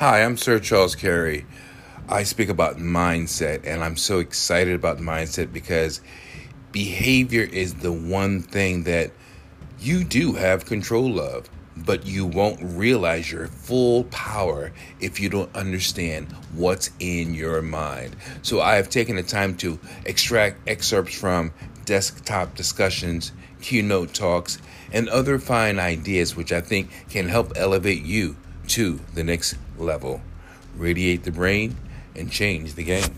Hi, I'm Sir Charles Carey. I speak about mindset, and I'm so excited about mindset because behavior is the one thing that you do have control of, but you won't realize your full power if you don't understand what's in your mind. So, I have taken the time to extract excerpts from desktop discussions, keynote talks, and other fine ideas which I think can help elevate you to the next level. Radiate the brain and change the game.